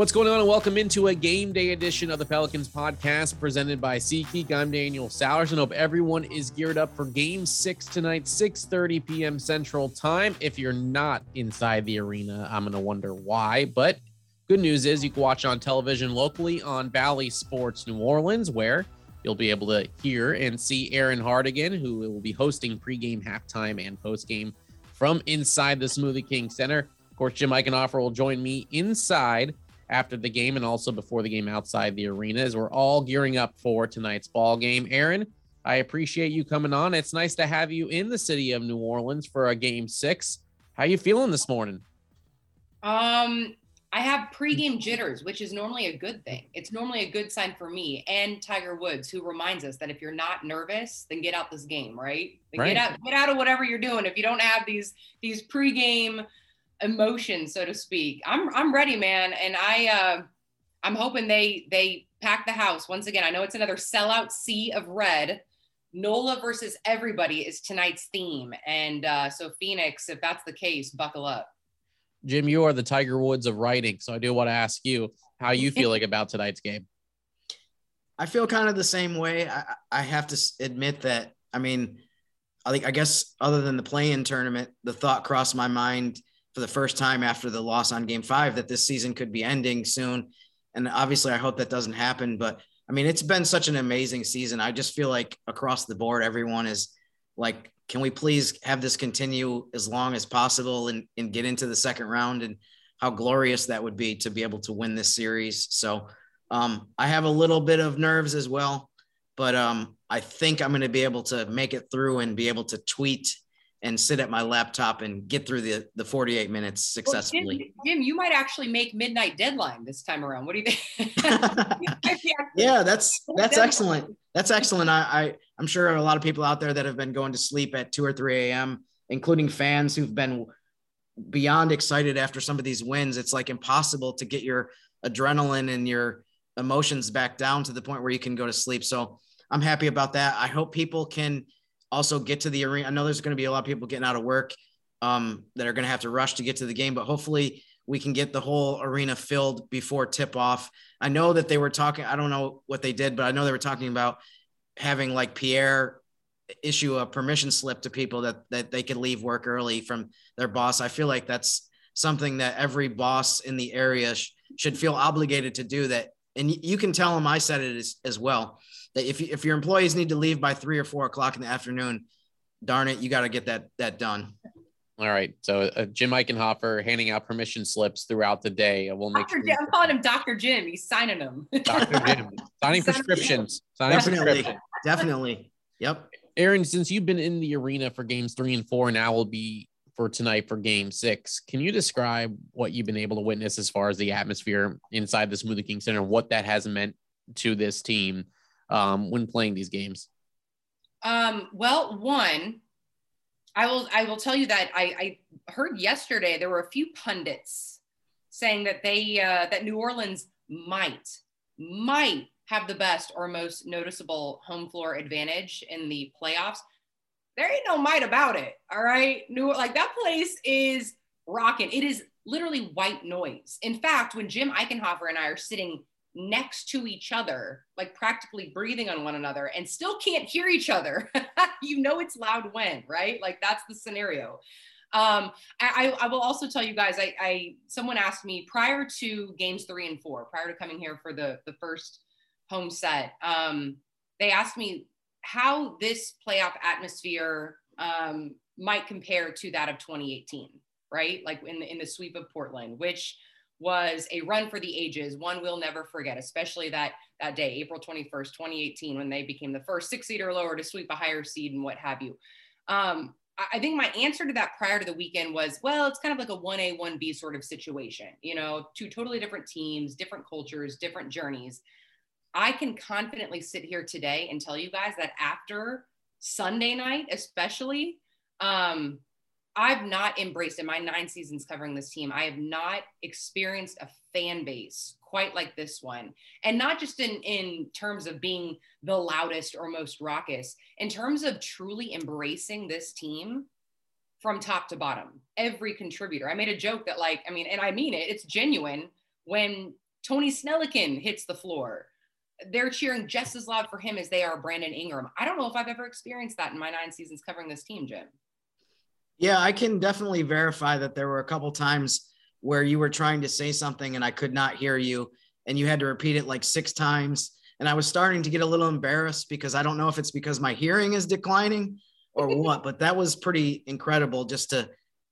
What's going on? And welcome into a game day edition of the Pelicans podcast presented by SeatGeek. I'm Daniel Sallerson and hope everyone is geared up for game six tonight, 6:30 p.m. Central Time. If you're not inside the arena, I'm gonna wonder why. But good news is you can watch on television locally on Bally Sports New Orleans, where you'll be able to hear and see Erin Hartigan, who will be hosting pregame, halftime, and postgame from inside the Smoothie King Center. Of course, Jim Eichenhofer will join me inside after the game and also before the game outside the arena as we're all gearing up for tonight's ball game. Erin, I appreciate you coming on. It's nice to have you in the city of New Orleans for a game six. How are you feeling this morning? Um, I have pregame jitters, which is normally a good thing. It's normally a good sign for me and Tiger Woods, who reminds us that if you're not nervous, then get out this game, right? Right. Get out, get out of whatever you're doing. If you don't have these these pregame emotion, so to speak. I'm I'm ready, man, and I uh, I'm hoping they they pack the house once again. I know it's another sellout sea of red. Nola versus everybody is tonight's theme, and uh, so Phoenix, if that's the case, buckle up. Jim, you are the Tiger Woods of writing, so I do want to ask you how you feeling about tonight's game. I feel kind of the same way. I, I have to admit that. I mean, I think I guess other than the play-in tournament, the thought crossed my mind for the first time after the loss on game five that this season could be ending soon. And obviously, I hope that doesn't happen. But I mean, it's been such an amazing season. I just feel like across the board, everyone is like, can we please have this continue as long as possible and, and get into the second round? And how glorious that would be to be able to win this series. So um, I have a little bit of nerves as well, but um, I think I'm going to be able to make it through and be able to tweet and sit at my laptop and get through the, the 48 minutes successfully. Well, Jim, Jim, you might actually make midnight deadline this time around. What do you think? yeah, that's that's excellent. That's excellent. I, I I'm sure a lot of people out there that have been going to sleep at 2 or 3 a.m., including fans who've been beyond excited after some of these wins. It's like impossible to get your adrenaline and your emotions back down to the point where you can go to sleep. So I'm happy about that. I hope people can – also get to the arena. I know there's going to be a lot of people getting out of work um, that are going to have to rush to get to the game, but hopefully we can get the whole arena filled before tip off. I know that they were talking, I don't know what they did, but I know they were talking about having like Pierre issue a permission slip to people that, that they could leave work early from their boss. I feel like that's something that every boss in the area sh- should feel obligated to do that. And you can tell them I said it as, as well that if, if your employees need to leave by three or four o'clock in the afternoon, darn it, you got to get that that done. All right. So uh, Jim Eichenhofer handing out permission slips throughout the day. We'll make Dr. Sure I'm calling him Dr. Jim. He's signing them. Dr. Jim. Signing prescriptions. Signing definitely. prescriptions. Definitely. Yep. Erin, since you've been in the arena for games three and four, now will be for tonight for game six. Can you describe what you've been able to witness as far as the atmosphere inside the Smoothie King Center, what that has meant to this team um, when playing these games? Um, well, one, I will I will tell you that I, I heard yesterday there were a few pundits saying that they uh, that New Orleans might might have the best or most noticeable home floor advantage in the playoffs. There ain't no might about it. All right, New like that place is rocking. It is literally white noise. In fact, when Jim Eichenhofer and I are sitting next to each other, like practically breathing on one another, and still can't hear each other. you know it's loud when, right? Like that's the scenario. Um, I, I, will also tell you guys, I, I someone asked me prior to games three and four, prior to coming here for the the first home set, um, they asked me how this playoff atmosphere um, might compare to that of 2018, right? Like in the in the sweep of Portland, which was a run for the ages. One we'll never forget, especially that that day, April 21st, 2018, when they became the first six seed or lower to sweep a higher seed and what have you. Um, I think my answer to that prior to the weekend was, well, it's kind of like a 1A, 1B sort of situation, you know, two totally different teams, different cultures, different journeys. I can confidently sit here today and tell you guys that after Sunday night, especially, um, I've not embraced in my nine seasons covering this team. I have not experienced a fan base quite like this one, and not just in in terms of being the loudest or most raucous, in terms of truly embracing this team from top to bottom. Every contributor. I made a joke that like, I mean, and I mean it. It's genuine when Tony Snellikin hits the floor. They're cheering just as loud for him as they are Brandon Ingram. I don't know if I've ever experienced that in my nine seasons covering this team, Jim. Yeah, I can definitely verify that there were a couple times where you were trying to say something and I could not hear you and you had to repeat it like six times. And I was starting to get a little embarrassed because I don't know if it's because my hearing is declining or what, but that was pretty incredible just to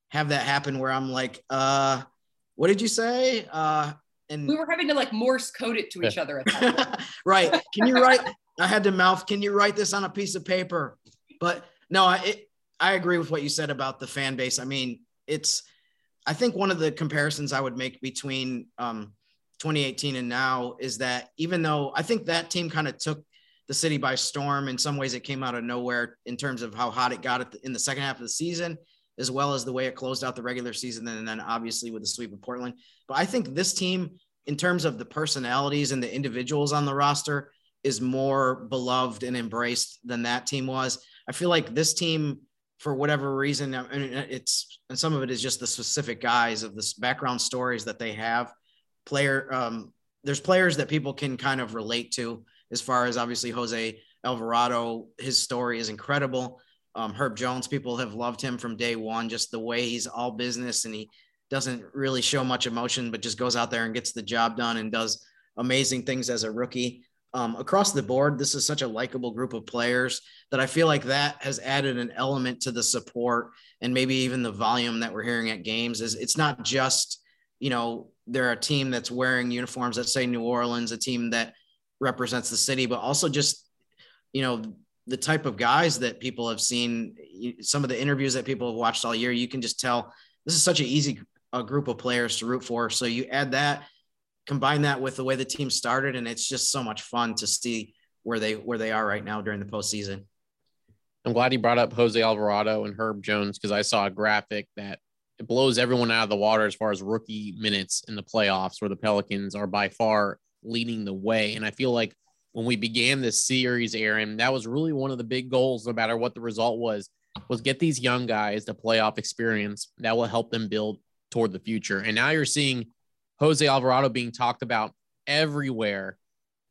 have that happen where I'm like, uh, what did you say? Uh, and we were having to like Morse code it to each other. right. Can you write? I had to mouth, can you write this on a piece of paper? But no, I, it, I agree with what you said about the fan base. I mean, it's, I think one of the comparisons I would make between um, 2018 and now is that even though I think that team kind of took the city by storm, in some ways it came out of nowhere in terms of how hot it got in the second half of the season, as well as the way it closed out the regular season, and then obviously with the sweep of Portland. But I think this team, in terms of the personalities and the individuals on the roster, is more beloved and embraced than that team was. I feel like this team for whatever reason, I mean, it's and some of it is just the specific guys of this background stories that they have. Player, um, there's players that people can kind of relate to. As far as obviously Jose Alvarado, his story is incredible. Um, Herb Jones, people have loved him from day one. Just the way he's all business and he doesn't really show much emotion, but just goes out there and gets the job done and does amazing things as a rookie um, across the board, this is such a likable group of players that I feel like that has added an element to the support and maybe even the volume that we're hearing at games. Is it's not just you know they're a team that's wearing uniforms that say New Orleans, a team that represents the city, but also just you know the type of guys that people have seen. Some of the interviews that people have watched all year, you can just tell this is such an easy a group of players to root for. So you add that combine that with the way the team started, and it's just so much fun to see where they where they are right now during the postseason. I'm glad he brought up Jose Alvarado and Herb Jones because I saw a graphic that it blows everyone out of the water as far as rookie minutes in the playoffs, where the Pelicans are by far leading the way. And I feel like when we began this series, Erin, that was really one of the big goals, no matter what the result was, was get these young guys the playoff experience that will help them build toward the future. And now you're seeing Jose Alvarado being talked about everywhere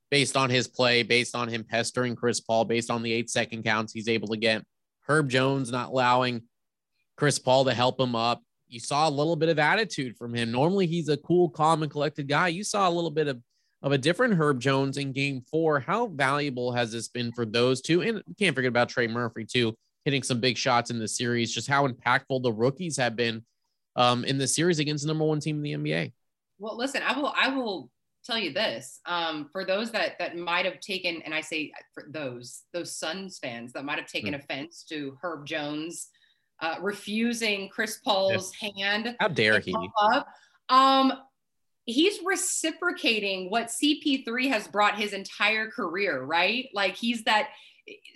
based on his play, based on him pestering Chris Paul, based on the eight second counts he's able to get. Herb Jones not allowing Chris Paul to help him up. You saw a little bit of attitude from him. Normally he's a cool, calm, and collected guy. You saw a little bit of, of a different Herb Jones in game four. How valuable has this been for those two? And can't forget about Trey Murphy, too, hitting some big shots in the series, just how impactful the rookies have been um, in the series against the number one team in the NBA. Well, listen, I will I will tell you this. Um, for those that that might have taken, and I say for those those Suns fans that might have taken mm. offense to Herb Jones uh, refusing Chris Paul's yes. hand. How dare he? Up, um, he's reciprocating what CP3 has brought his entire career, right? Like he's that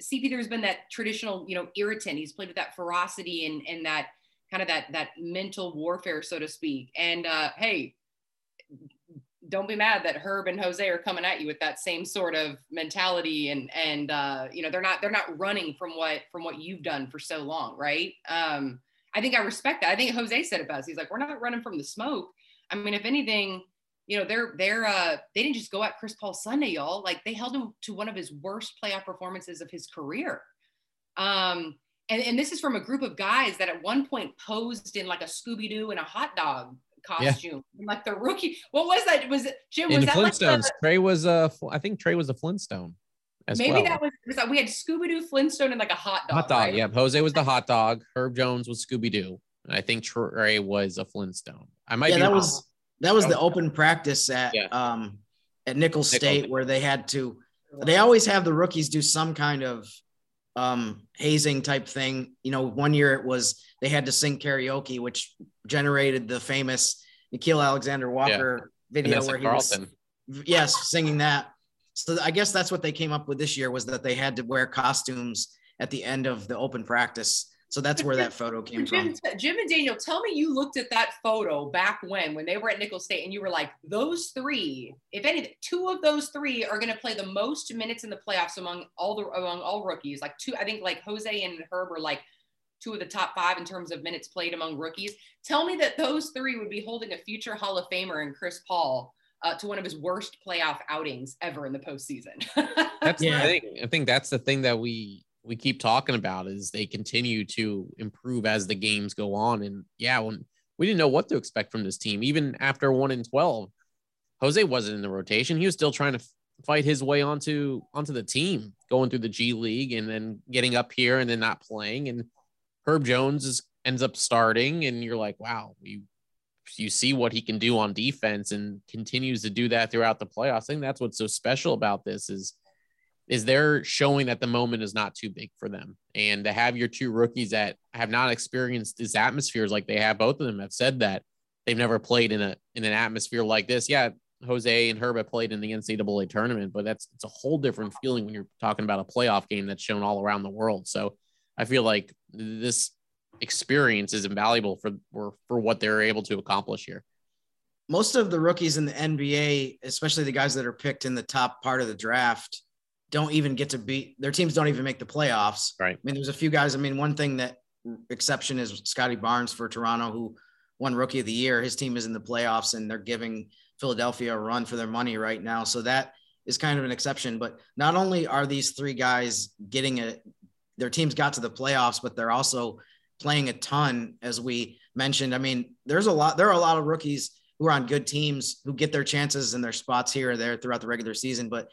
CP3 has been that traditional, you know, irritant. He's played with that ferocity and and that kind of that that mental warfare, so to speak. And uh, hey, don't be mad that Herb and Jose are coming at you with that same sort of mentality and and uh, you know they're not they're not running from what from what you've done for so long, right? Um, I think I respect that. I think Jose said it best. He's like, we're not running from the smoke. I mean, if anything, you know, they're they're uh they didn't just go at Chris Paul Sunday, y'all. Like they held him to one of his worst playoff performances of his career. Um, and, and this is from a group of guys that at one point posed in like a Scooby-Doo and a hot dog costume. Yeah. Like the rookie. What was that? Was it Jim? Was In that Flintstones? Like the, Trey was a. I think Trey was a Flintstone. maybe well. that was, was that we had Scooby Doo, Flintstone, and like a hot dog. Hot dog. Right? Yeah. Jose was the hot dog. Herb Jones was Scooby Doo. And I think Trey was a Flintstone. I might. Yeah, that wrong. was that was the open practice at yeah. um at Nicholls State where they had to. They always have the rookies do some kind of um hazing type thing. You know, one year it was they had to sing karaoke, which generated the famous Nickeil Alexander Walker yeah. video where he Carlton. was yes singing that. So I guess that's what they came up with this year was that they had to wear costumes at the end of the open practice. So that's where that photo came Jim, from. Jim and Daniel, tell me you looked at that photo back when, when they were at Nicholls State, and you were like, those three, if any, two of those three are going to play the most minutes in the playoffs among all the among all rookies. Like two, I think like Jose and Herb are like two of the top five in terms of minutes played among rookies. Tell me that those three would be holding a future Hall of Famer in Chris Paul uh, to one of his worst playoff outings ever in the postseason. that's yeah. the thing. I think that's the thing that we we keep talking about is they continue to improve as the games go on. And yeah, when we didn't know what to expect from this team, even after one in twelve, Jose wasn't in the rotation. He was still trying to fight his way onto onto the team, going through the G League and then getting up here and then not playing. And Herb Jones is ends up starting, and you're like, wow, you you see what he can do on defense and continues to do that throughout the playoffs. I think that's what's so special about this is is they're showing that the moment is not too big for them. And to have your two rookies that have not experienced these atmospheres like they have, both of them have said that they've never played in a in an atmosphere like this. Yeah, Jose and Herb have played in the NCAA tournament, but that's it's a whole different feeling when you're talking about a playoff game that's shown all around the world. So I feel like this experience is invaluable for, for for what they're able to accomplish here. Most of the rookies in the NBA, especially the guys that are picked in the top part of the draft, don't even get to be their teams don't even make the playoffs. Right. I mean, there's a few guys. I mean, one thing that exception is Scottie Barnes for Toronto, who won Rookie of the Year. His team is in the playoffs, and they're giving Philadelphia a run for their money right now. So that is kind of an exception. But not only are these three guys getting it, their teams got to the playoffs, but they're also playing a ton, as we mentioned. I mean, there's a lot, there are a lot of rookies who are on good teams who get their chances and their spots here or there throughout the regular season. But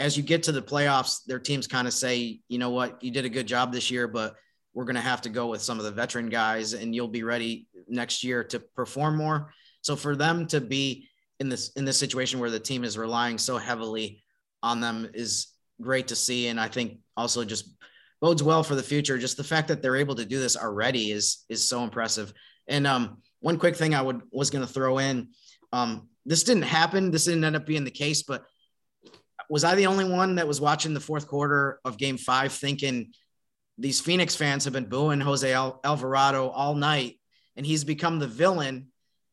as you get to the playoffs, their teams kind of say, you know what, you did a good job this year, but we're going to have to go with some of the veteran guys and you'll be ready next year to perform more. So for them to be in this in this situation where the team is relying so heavily on them is great to see and I think also just bodes well for the future. Just the fact that they're able to do this already is is so impressive. And um, one quick thing I would was going to throw in, um, this didn't happen. This didn't end up being the case, but was I the only one that was watching the fourth quarter of Game Five thinking these Phoenix fans have been booing Jose Al- Alvarado all night, and he's become the villain?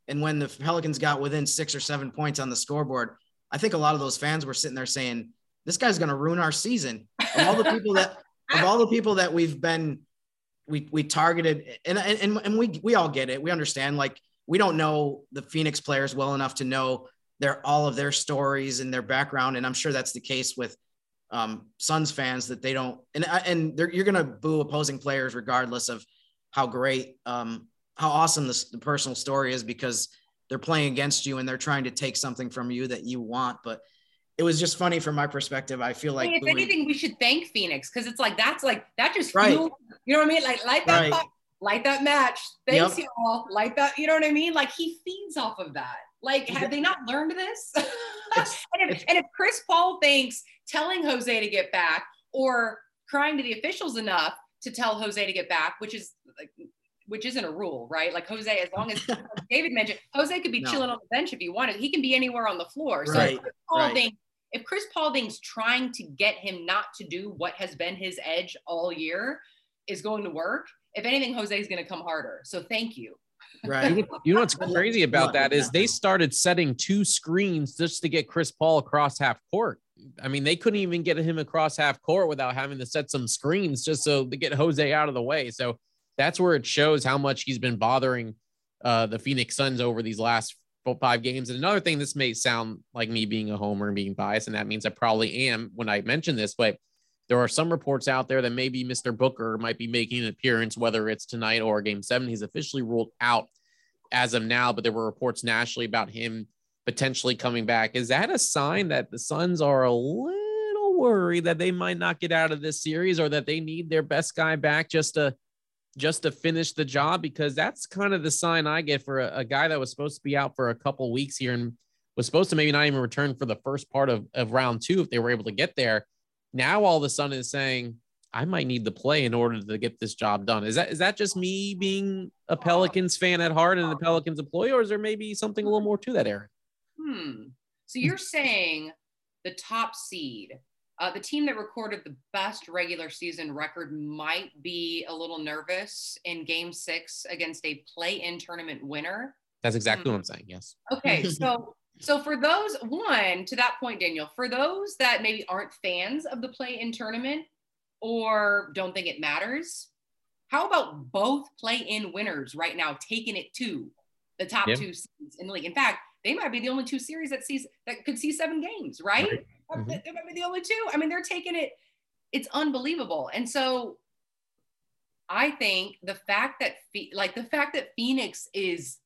And when the Pelicans got within six or seven points on the scoreboard, I think a lot of those fans were sitting there saying, "This guy's going to ruin our season." Of all the people that of all the people that we've been we we targeted and and and we we all get it. We understand like we don't know the Phoenix players well enough to know their all of their stories and their background and I'm sure that's the case with um, Suns fans that they don't and and you're going to boo opposing players regardless of how great um, how awesome this, the personal story is because they're playing against you and they're trying to take something from you that you want but it was just funny from my perspective. I feel like I mean, if anything, we should thank Phoenix because it's like that's like that just right. Fueled, you know what I mean? Like light that right. light that match. Thanks yep. y'all. Light that. You know what I mean? Like he feeds off of that. Like have they not learned this? and, if, and if Chris Paul thinks telling Jose to get back or crying to the officials enough to tell Jose to get back, which is like which isn't a rule, right? Like Jose, as long as David mentioned, Jose could be no. chilling on the bench if he wanted. He can be anywhere on the floor. So right. Paul right. thinks if Chris Paulding's trying to get him not to do what has been his edge all year is going to work, if anything, Jose is going to come harder. So thank you. Right. you know what's crazy about that is they started setting two screens just to get Chris Paul across half court. I mean, they couldn't even get him across half court without having to set some screens just so to get Jose out of the way. So that's where it shows how much he's been bothering uh, the Phoenix Suns over these last five games. And another thing, this may sound like me being a homer and being biased, and that means I probably am when I mention this, but there are some reports out there that maybe Mr. Booker might be making an appearance, whether it's tonight or game seven. He's officially ruled out as of now, but there were reports nationally about him potentially coming back. Is that a sign that the Suns are a little worried that they might not get out of this series or that they need their best guy back just to just to finish the job because that's kind of the sign I get for a, a, guy that was supposed to be out for a couple weeks here and was supposed to maybe not even return for the first part of, of round two if they were able to get there. Now all of a sudden is saying, I might need to play in order to get this job done. Is that is that just me being a Pelicans fan at heart and the Pelicans employee, or is there maybe something a little more to that, Erin? Hmm. So you're saying the top seed uh, the team that recorded the best regular season record might be a little nervous in game six against a play in tournament winner. That's exactly mm-hmm. what I'm saying. Yes. Okay. So, so for those, one, to that point, Daniel, for those that maybe aren't fans of the play in tournament or don't think it matters, how about both play in winners right now taking it to the top two seeds in the league? In fact, they might be the only two series that sees that could see seven games, right? right. Mm-hmm. They might be the only two. I mean, they're taking it. It's unbelievable, and so I think the fact that like the fact that Phoenix is,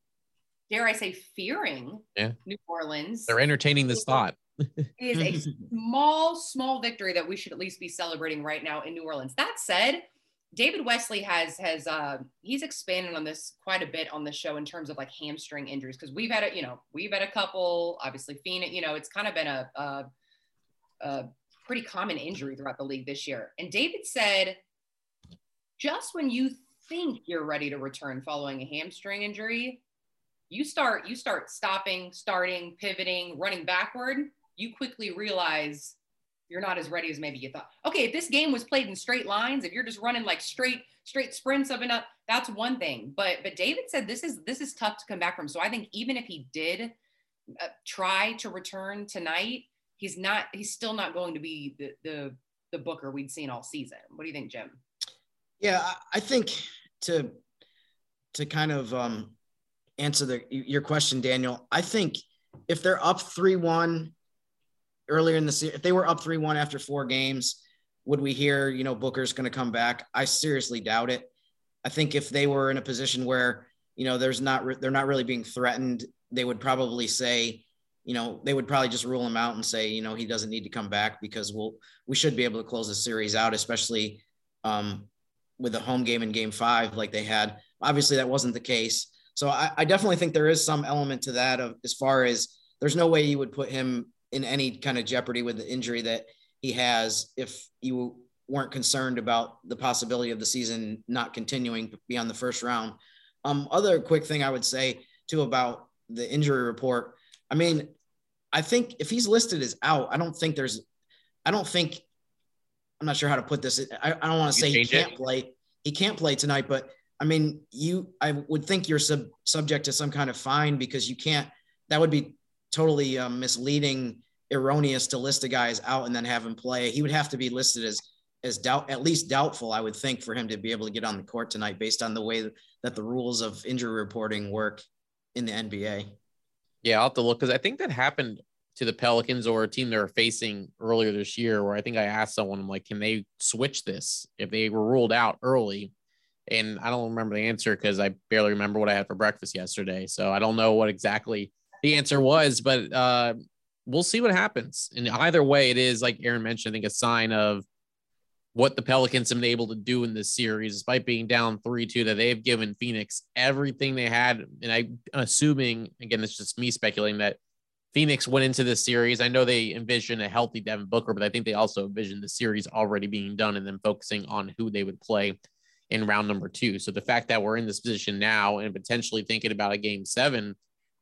dare I say, fearing yeah. New Orleans. They're entertaining this thought. is a small, small victory that we should at least be celebrating right now in New Orleans. That said, David Wesley has has uh, he's expanded on this quite a bit on the show in terms of like hamstring injuries because we've had a you know we've had a couple obviously Phoenix you know it's kind of been a, a, a pretty common injury throughout the league this year and David said just when you think you're ready to return following a hamstring injury you start you start stopping starting pivoting running backward you quickly realize you're not as ready as maybe you thought. Okay, if this game was played in straight lines, if you're just running like straight straight sprints up and up that's one thing. But but David said this is this is tough to come back from. So I think even if he did uh, try to return tonight, he's not he's still not going to be the the the Booker we'd seen all season. What do you think, Jim? Yeah, I think to to kind of um, answer the your question, Daniel. I think if they're up three one earlier in the season, if they were up 3 1 after four games, would we hear, you know, Booker's going to come back? I seriously doubt it. I think if they were in a position where, you know, there's not, they're not really being threatened, they would probably say, you know, they would probably just rule him out and say, you know, he doesn't need to come back because we'll, we should be able to close the series out, especially um, with a home game in game five like they had. Obviously, that wasn't the case. So I, I definitely think there is some element to that of as far as there's no way you would put him in any kind of jeopardy with the injury that he has if you weren't concerned about the possibility of the season not continuing beyond the first round. Um, other quick thing I would say too about the injury report. I mean, I think if he's listed as out, I don't think there's, I don't think, I'm not sure how to put this. I, I don't want to say he can't it. play. He can't play tonight, but I mean, you, I would think you're sub, subject to some kind of fine because you can't, that would be totally um, misleading, erroneous to list a guy as out and then have him play. He would have to be listed as as doubt at least doubtful, I would think, for him to be able to get on the court tonight based on the way that the rules of injury reporting work in the NBA. Yeah, I'll have to look because I think that happened to the Pelicans or a team they were facing earlier this year, where I think I asked someone, I'm like, can they switch this if they were ruled out early? And I don't remember the answer because I barely remember what I had for breakfast yesterday. So I don't know what exactly the answer was, but uh, we'll see what happens. And either way, it is like Erin mentioned, I think a sign of what the Pelicans have been able to do in this series, despite being down 3 2, that they've given Phoenix everything they had. And I'm assuming, again, it's just me speculating that Phoenix went into this series. I know they envision a healthy Devin Booker, but I think they also envisioned the series already being done and then focusing on who they would play in round number two. So the fact that we're in this position now and potentially thinking about a game seven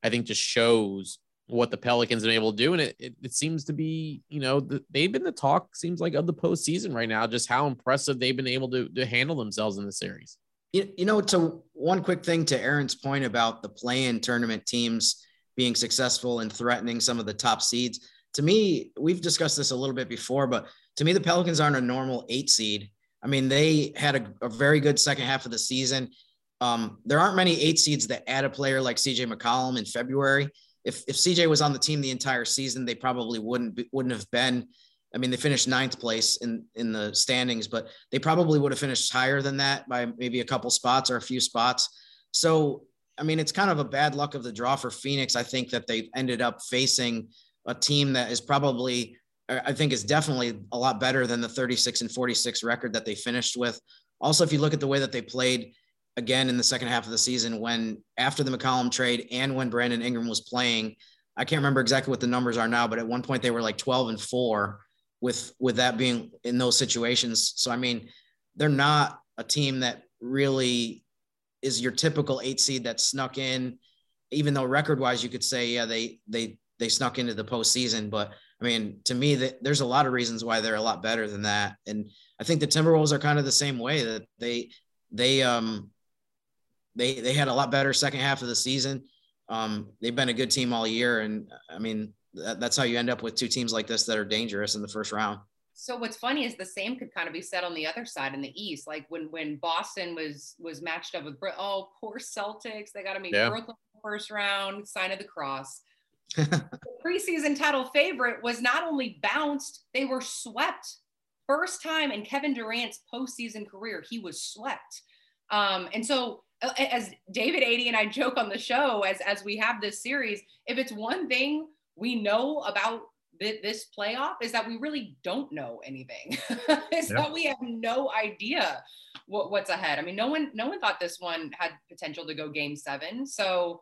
I think just shows what the Pelicans have been able to do. And it, it, it seems to be, you know, the, they've been the talk, seems like, of the postseason right now, just how impressive they've been able to, to handle themselves in the series. You, you know, to one quick thing to Erin's point about the play in tournament teams being successful and threatening some of the top seeds. To me, we've discussed this a little bit before, but to me, the Pelicans aren't a normal eight seed. I mean, they had a, a very good second half of the season. Um, there aren't many eight seeds that add a player like CJ McCollum in February. If, if CJ was on the team the entire season, they probably wouldn't be, wouldn't have been. I mean, they finished ninth place in in the standings, but they probably would have finished higher than that by maybe a couple spots or a few spots. So, I mean, it's kind of a bad luck of the draw for Phoenix. I think that they ended up facing a team that is probably, I think, is definitely a lot better than the 36 and 46 record that they finished with. Also, if you look at the way that they played, again in the second half of the season when after the McCollum trade and when Brandon Ingram was playing. I can't remember exactly what the numbers are now, but at one point they were like 12 and four with with that being in those situations. So I mean, they're not a team that really is your typical eight seed that snuck in, even though record wise you could say, yeah, they they they snuck into the postseason. But I mean, to me, that there's a lot of reasons why they're a lot better than that. And I think the Timberwolves are kind of the same way that they they um they they had a lot better second half of the season. Um, they've been a good team all year, and I mean that, that's how you end up with two teams like this that are dangerous in the first round. So what's funny is the same could kind of be said on the other side in the East. Like when when Boston was was matched up with oh poor Celtics, they got to meet yeah. Brooklyn first round, sign of the cross. preseason title favorite was not only bounced, they were swept. First time in Kevin Durant's postseason career, he was swept. Um, and so, as David Adie and I joke on the show, as as we have this series, if it's one thing we know about this playoff is that we really don't know anything. is that we have no idea what, what's ahead. I mean, no one no one thought this one had potential to go game seven. So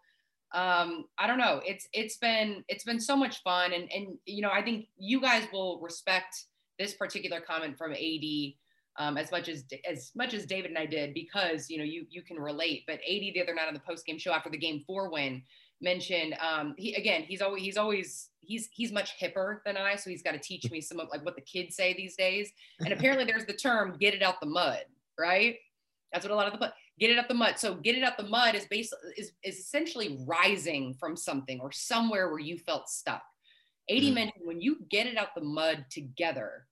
um i don't know. It's it's been it's been so much fun. And and you know i think you guys will respect this particular comment from ad um, as much as as much as david and i did because you know you you can relate. But ad the other night on the post game show after the game four win mentioned um he again he's always he's always he's he's much hipper than i. So he's got to teach me some of like what the kids say these days. And apparently there's the term get it out the mud right? That's what a lot of the get it out the mud. So get it out the mud is basically is, is essentially rising from something or somewhere where you felt stuck. Ad mm-hmm. mentioned when you get it out the mud together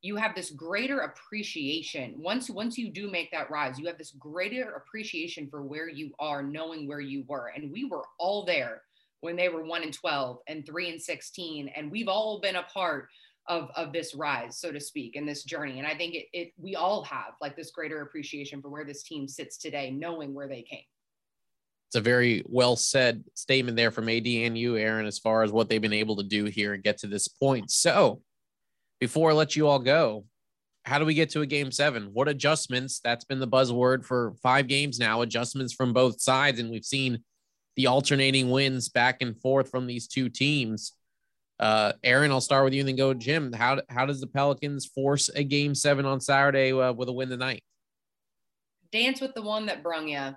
you have this greater appreciation. Once once you do make that rise you have this greater appreciation for where you are knowing where you were. And we were all there when they were 1 and 12 and 3 and 16 and we've all been a part of of this rise so to speak and this journey and i think it, it we all have like this greater appreciation for where this team sits today knowing where they came it's a very well said statement there from ad and you erin as far as what they've been able to do here and get to this point so before I let you all go, how do we get to a game seven? What adjustments? That's been the buzzword for five games now. Adjustments from both sides, and we've seen the alternating wins back and forth from these two teams. Uh, Erin, I'll start with you and then go to Jim. How how does the Pelicans force a game seven on Saturday uh, with a win tonight? Dance with the one that brung you.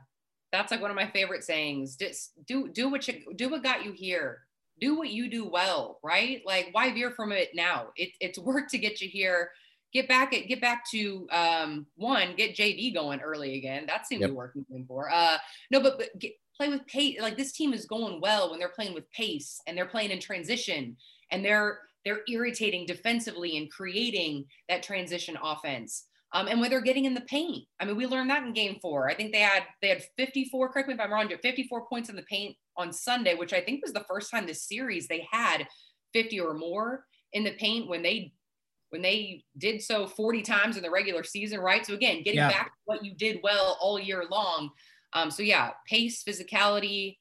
That's like one of my favorite sayings. Just do do what you do what got you here do what you do well, right? Like why veer from it now? It, it's work to get you here. Get back at get back to um, one, get JV going early again. That seems yep. to be working for. Uh, no, but, but get, play with pace. Like this team is going well when they're playing with pace and they're playing in transition and they're they're irritating defensively and creating that transition offense. Um, and when they're getting in the paint. I mean, we learned that in game four. I think they had they had 54, correct me if I'm wrong, 54 points in the paint on Sunday, which I think was the first time this series they had 50 or more in the paint when they when they did so 40 times in the regular season, right? So again, getting yeah. back to what you did well all year long. Um, so yeah, pace, physicality,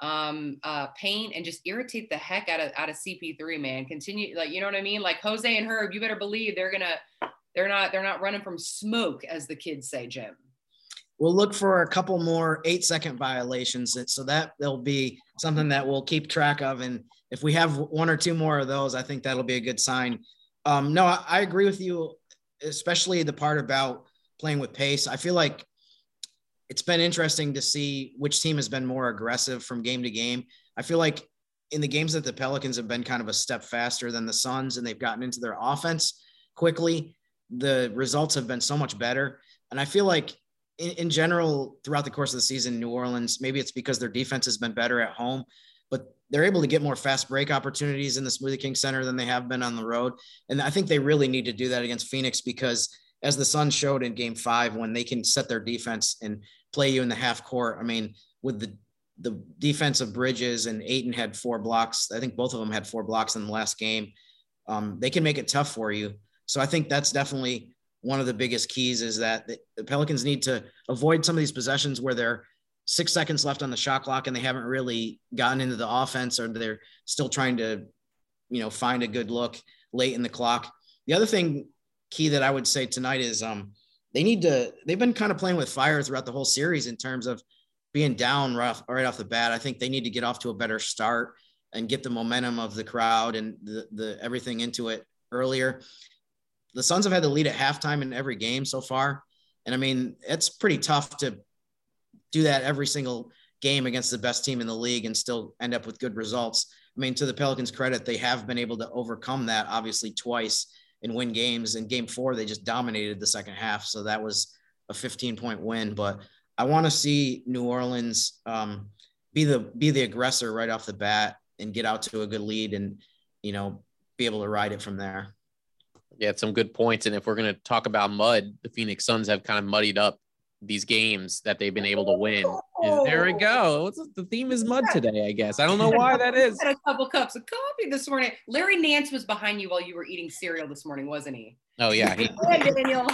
um, uh, paint, and just irritate the heck out of out of CP3, man. Continue, like you know what I mean? Like Jose and Herb, you better believe they're gonna they're not they're not running from smoke, as the kids say, Jim. We'll look for a couple more eight second violations. So that there'll be something that we'll keep track of. And if we have one or two more of those, I think that'll be a good sign. Um, no, I, I agree with you, especially the part about playing with pace. I feel like it's been interesting to see which team has been more aggressive from game to game. I feel like in the games that the Pelicans have been kind of a step faster than the Suns and they've gotten into their offense quickly the results have been so much better. And I feel like in, in, general, throughout the course of the season, New Orleans, maybe it's because their defense has been better at home, but they're able to get more fast break opportunities in the Smoothie King Center than they have been on the road. And I think they really need to do that against Phoenix because as the Suns showed in game five, when they can set their defense and play you in the half court, I mean, with the the defense of Bridges and Ayton had four blocks. I think both of them had four blocks in the last game. Um, they can make it tough for you. So I think that's definitely one of the biggest keys is that the Pelicans need to avoid some of these possessions where they're six seconds left on the shot clock and they haven't really gotten into the offense or they're still trying to, you know, find a good look late in the clock. The other thing key that I would say tonight is um, they need to, they've been kind of playing with fire throughout the whole series in terms of being down off, right off the bat. I think they need to get off to a better start and get the momentum of the crowd and the, the everything into it earlier the Suns have had the lead at halftime in every game so far. And I mean, it's pretty tough to do that every single game against the best team in the league and still end up with good results. I mean, to the Pelicans' credit, they have been able to overcome that obviously twice and win games. In game four, they just dominated the second half. So that was a 15 point win. But I want to see New Orleans um, be the be the aggressor right off the bat and get out to a good lead and you know be able to ride it from there. Yeah, some good points. And if we're going to talk about mud, the Phoenix Suns have kind of muddied up these games that they've been able to win. Is, there we go. The theme is mud today, I guess. I don't know why that is. Had a couple cups of coffee this morning. Larry Nance was behind you while you were eating cereal this morning, wasn't he? Oh yeah. He, Daniel.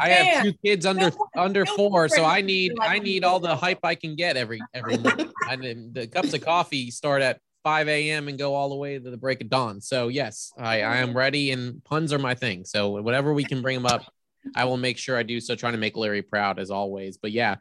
I have two kids under under four, so I need I need all the hype I can get every every morning. and the cups of coffee start at 5 a.m. and go all the way to the break of dawn. So yes, I, I am ready, and puns are my thing. So whatever we can bring them up, I will make sure I do so, trying to make Larry proud as always. But yeah,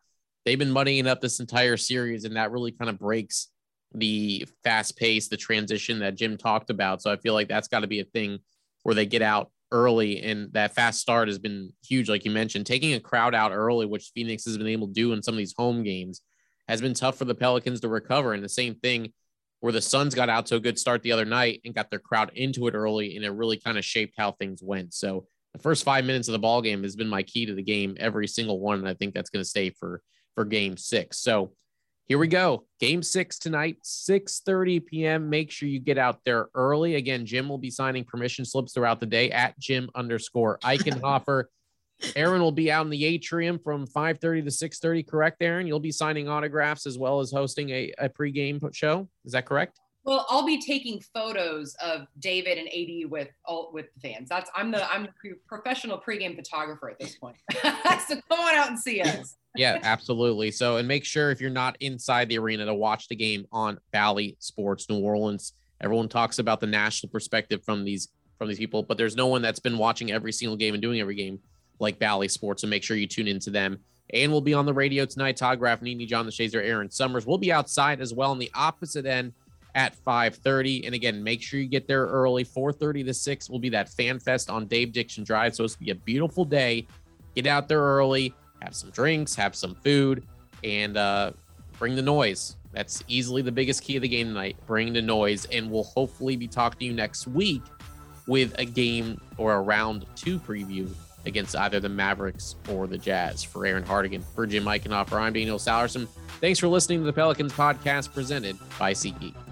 they've been muddying up this entire series, and that really kind of breaks the fast pace, the transition that Jim talked about. So I feel like that's got to be a thing where they get out early, and that fast start has been huge, like you mentioned. Taking a crowd out early, which Phoenix has been able to do in some of these home games, has been tough for the Pelicans to recover. And the same thing where the Suns got out to a good start the other night and got their crowd into it early, and it really kind of shaped how things went. So the first five minutes of the ball game has been my key to the game, every single one, and I think that's going to stay for for Game Six. So here we go, Game Six tonight, 6:30 p.m. Make sure you get out there early. Again, Jim will be signing permission slips throughout the day at Jim underscore Eichenhofer. Erin will be out in the atrium from 5:30 to 6:30. Correct, Erin? You'll be signing autographs as well as hosting a, a pregame show. Is that correct? Well, I'll be taking photos of David and AD with all with the fans. That's I'm the I'm the professional pregame photographer at this point. so come on out and see us. yeah, absolutely. So and make sure if you're not inside the arena to watch the game on Bally Sports New Orleans. Everyone talks about the national perspective from these from these people, but there's no one that's been watching every single game and doing every game like Bally Sports. So make sure you tune into them. And we'll be on the radio tonight. Todd Graffagnini, John the Shazer, Erin Summers. We'll be outside as well on the opposite end at 5:30. And again, make sure you get there early. 4:30 to 6 will be that fan fest on Dave Dixon Drive. So it's going to be a beautiful day. Get out there early, have some drinks, have some food, and uh, bring the noise. That's easily the biggest key of the game tonight. Bring the noise, and we'll hopefully be talking to you next week with a game or a round two preview against either the Mavericks or the Jazz. For Erin Hartigan, for Jim Eichenhofer, I'm Daniel Sallerson. Thanks for listening to the Pelicans podcast presented by SeatGeek.